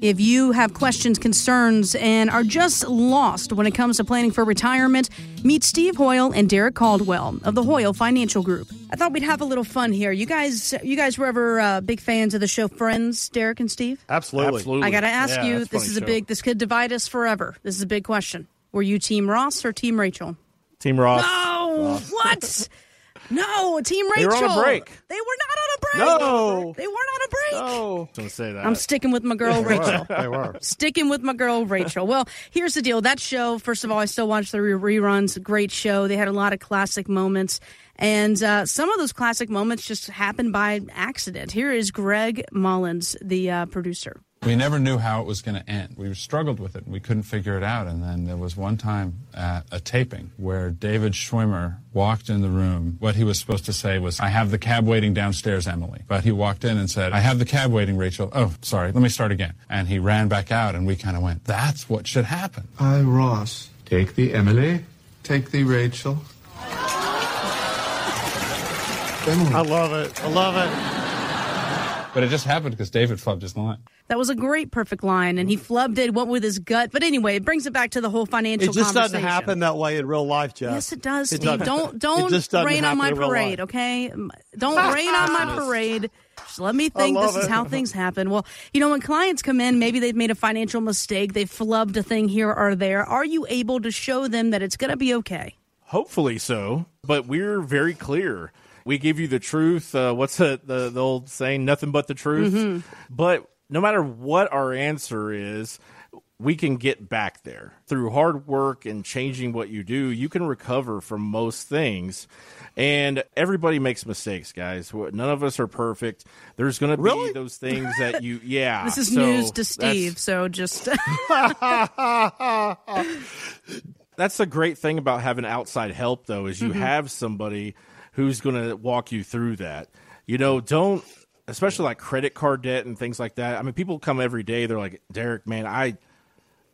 If you have questions, concerns, and are just lost when it comes to planning for retirement, meet Steve Hoyl and Derek Caldwell of the Hoyl Financial Group. I thought we'd have a little fun here. You guys, you guys were ever uh, big fans of the show Friends, Derek and Steve? Absolutely. Absolutely. I got to ask Yeah, you. This is a show. big. This could divide us forever. This is a big question. Were you Team Ross or Team Rachel? Team Ross. No, what? No, Team They Rachel. were on a break. They were not on a break. No. they weren't on a break. Oh, Don't say that. I'm sticking with my girl Rachel. they were. Sticking with my girl Rachel. Well, here's the deal. That show, first of all, I still watch the re- reruns. Great show. They had a lot of classic moments. And uh, some of those classic moments just happened by accident. Here is Greg Malins, the uh, producer. We never knew how it was going to end. We struggled with it. and We couldn't figure it out. And then there was one time at a taping where David Schwimmer walked in the room. What he was supposed to say was, I have the cab waiting downstairs, Emily. But he walked in and said, I have the cab waiting, Rachel. Oh, sorry. Let me start again. And he ran back out and we kind of went, that's what should happen. I, Ross, take the Emily, take the Rachel. Emily. I love it. I love it. But it just happened because David flubbed his line. That was a great, perfect line, and he flubbed it, went with his gut. But anyway, it brings it back to the whole financial It just doesn't happen that way in real life, Jeff. Yes, it does, It Steve. doesn't. Don't It don't rain on my parade, okay? Don't rain on my parade. Just let me think this is how things happen. Well, you know, when clients come in, maybe they've made a financial mistake, they've flubbed a thing here or there. Are you able to show them that it's going to be okay? Hopefully so, but we're very clear. We give you the truth. Uh, what's the, the the old saying? Nothing but the truth. But no matter what our answer is, we can get back there through hard work and changing what you do. You can recover from most things, and everybody makes mistakes, guys. None of us are perfect. There's going to Really? be those things that you, yeah. This is so news to Steve, so just that's the great thing about having outside help though is you have somebody who's going to walk you through that you know don't especially like credit card debt and things like that i mean people come every day they're like derek man i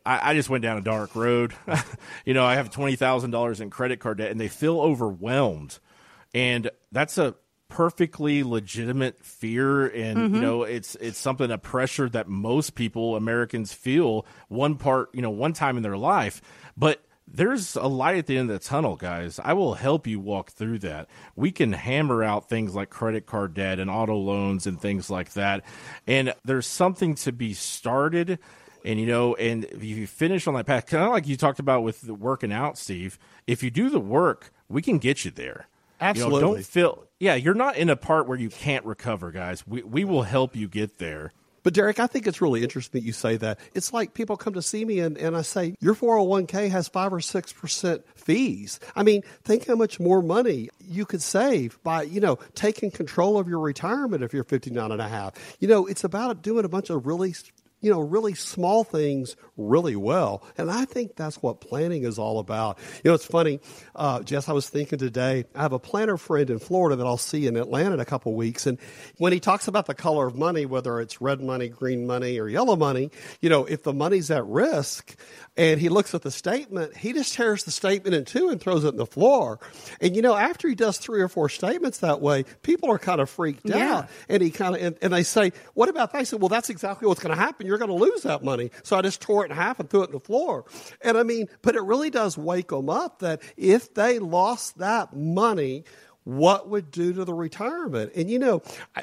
I, I just went down a dark road. you know, I have twenty thousand dollars in credit card debt, and they feel overwhelmed, and that's a perfectly legitimate fear. And you mm-hmm. know, it's it's something a pressure that most people, Americans, feel one part, you know, one time in their life. But there's a light at the end of the tunnel, guys. I will help you walk through that. We can hammer out things like credit card debt and auto loans and things like that. And there's something to be started. And you know, and if you finish on that path, kind of like you talked about with the working out, Steve. If you do the work, we can get you there. You know, Absolutely. don't feel. Yeah, you're not in a part where you can't recover, guys. We we will help you get there. But Derek, I think it's really interesting that you say that. It's like people come to see me and, and I say, your 401k has five or six percent fees. I mean, think how much more money you could save by, you know, taking control of your retirement if you're 59 and a half. You know, it's about doing a bunch of really you know, really small things really well. And I think that's what planning is all about. You know, it's funny, uh, Jess, I was thinking today, I have a planner friend in Florida that I'll see in Atlanta in a couple weeks. And when he talks about the color of money, whether it's red money, green money, or yellow money, you know, if the money's at risk and he looks at the statement, he just tears the statement in two and throws it in the floor. And, you know, after he does three or four statements that way, people are kind of freaked Yeah. out. And he kind of, and, and they say, what about that? I said, well, that's exactly what's going to happen. You're going to lose that money. So I just tore it in half and threw it in the floor. And I mean, but it really does wake them up that if they lost that money, what would do to the retirement? And you know,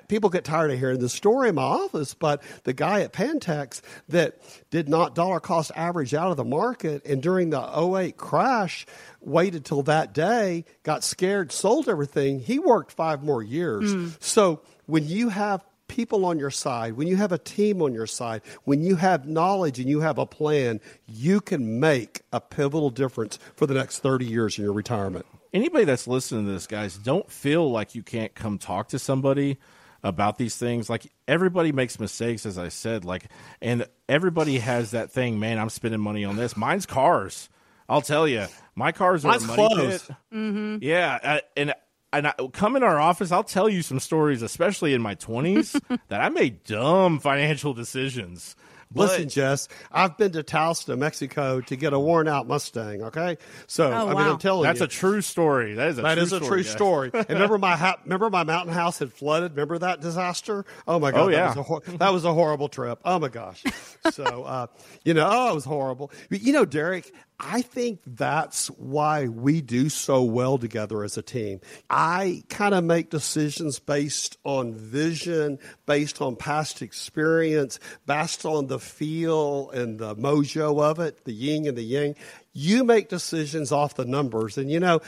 people get tired of hearing this story in my office, but the guy at Pantex that did not dollar cost average out of the market and during the 08 crash waited till that day, got scared, sold everything, he worked five more years. Mm. So when you have people on your side, when you have a team on your side, when you have knowledge and you have a plan, you can make a pivotal difference for the next 30 years in your retirement. anybody that's listening to this, guys, don't feel like you can't come talk to somebody about these things. Like everybody makes mistakes, as I said. Like, and everybody has that thing. Man, I'm spending money on this. Mine's cars. I'll tell you, my cars are Mine's a money clothes. pit. Yeah, uh, and and I, come in our office. I'll tell you some stories, especially in my 20s, that I made dumb financial decisions Listen, Jess, I've been to Taos, Mexico to get a worn out Mustang. Okay, so Oh, I mean, wow. I'm telling That's you, That's a true story. That is a that true is a story, true guys. story. And remember my ha- remember my mountain house had flooded. Remember that disaster? Oh my god, Oh, yeah. that was a hor- that was a horrible trip. Oh my gosh. so uh, you know, oh, it was horrible. But, you know, Derek. I think that's why we do so well together as a team. I kind of make decisions based on vision, based on past experience, based on the feel and the mojo of it, the yin and the yang. You make decisions off the numbers. And, you know,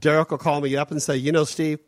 Derek will call me up and say, you know, Steve,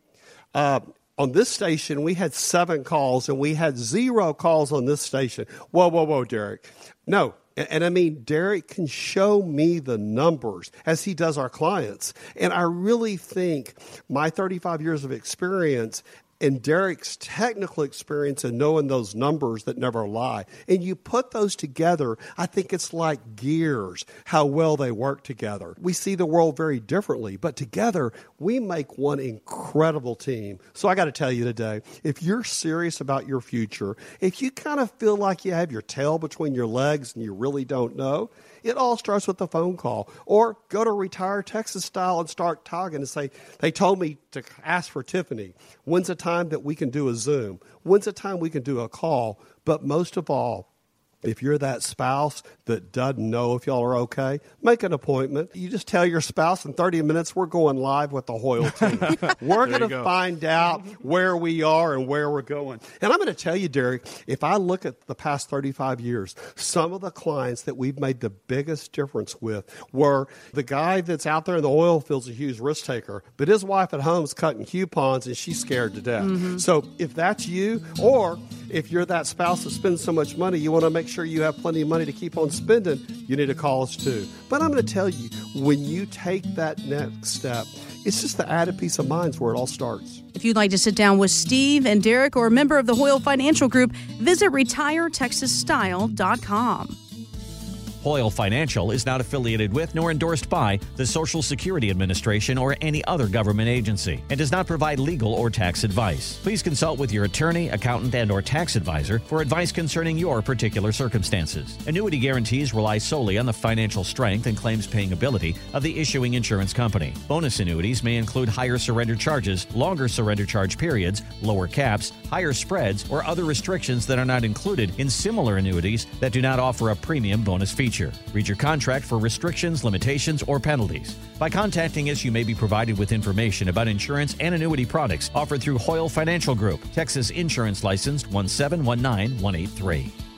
uh, on this station, we had seven calls and we had zero calls on this station. Whoa, whoa, whoa, Derek. No. And, and I mean, Derek can show me the numbers as he does our clients. And I really think my 35 years of experience and Derek's technical experience and knowing those numbers that never lie. And you put those together, I think it's like gears, how well they work together. We see the world very differently, but together we make one incredible team. So I got to tell you today, if you're serious about your future, if you kind of feel like you have your tail between your legs and you really don't know, it all starts with a phone call. Or go to Retire Texas Style and start talking and say, they told me to ask for Tiffany. When's a time that we can do a Zoom? When's a time we can do a call? But most of all, if you're that spouse that doesn't know if y'all are okay, make an appointment. You just tell your spouse in 30 minutes, we're going live with the Hoyl team. we're going to go. find out where we are and where we're going. And I'm going to tell you, Derek, if I look at the past 35 years, some of the clients that we've made the biggest difference with were the guy that's out there in the oil fields, a huge risk taker, but his wife at home is cutting coupons and she's scared to death. Mm-hmm. So if that's you, or if you're that spouse that spends so much money, you want to make sure you have plenty of money to keep on spending, you need to call us too. But I'm going to tell you, when you take that next step, it's just the added peace of mind where it all starts. If you'd like to sit down with Steve and Derek or a member of the Hoyl Financial Group, visit retiretexasstyle.com. Hoyl Financial is not affiliated with nor endorsed by the Social Security Administration or any other government agency and does not provide legal or tax advice. Please consult with your attorney, accountant, and or tax advisor for advice concerning your particular circumstances. Annuity guarantees rely solely on the financial strength and claims paying ability of the issuing insurance company. Bonus annuities may include higher surrender charges, longer surrender charge periods, lower caps, higher spreads, or other restrictions that are not included in similar annuities that do not offer a premium bonus feature. Read your contract for restrictions, limitations, or penalties. By contacting us, you may be provided with information about insurance and annuity products offered through Hoyl Financial Group, Texas Insurance License 1719183.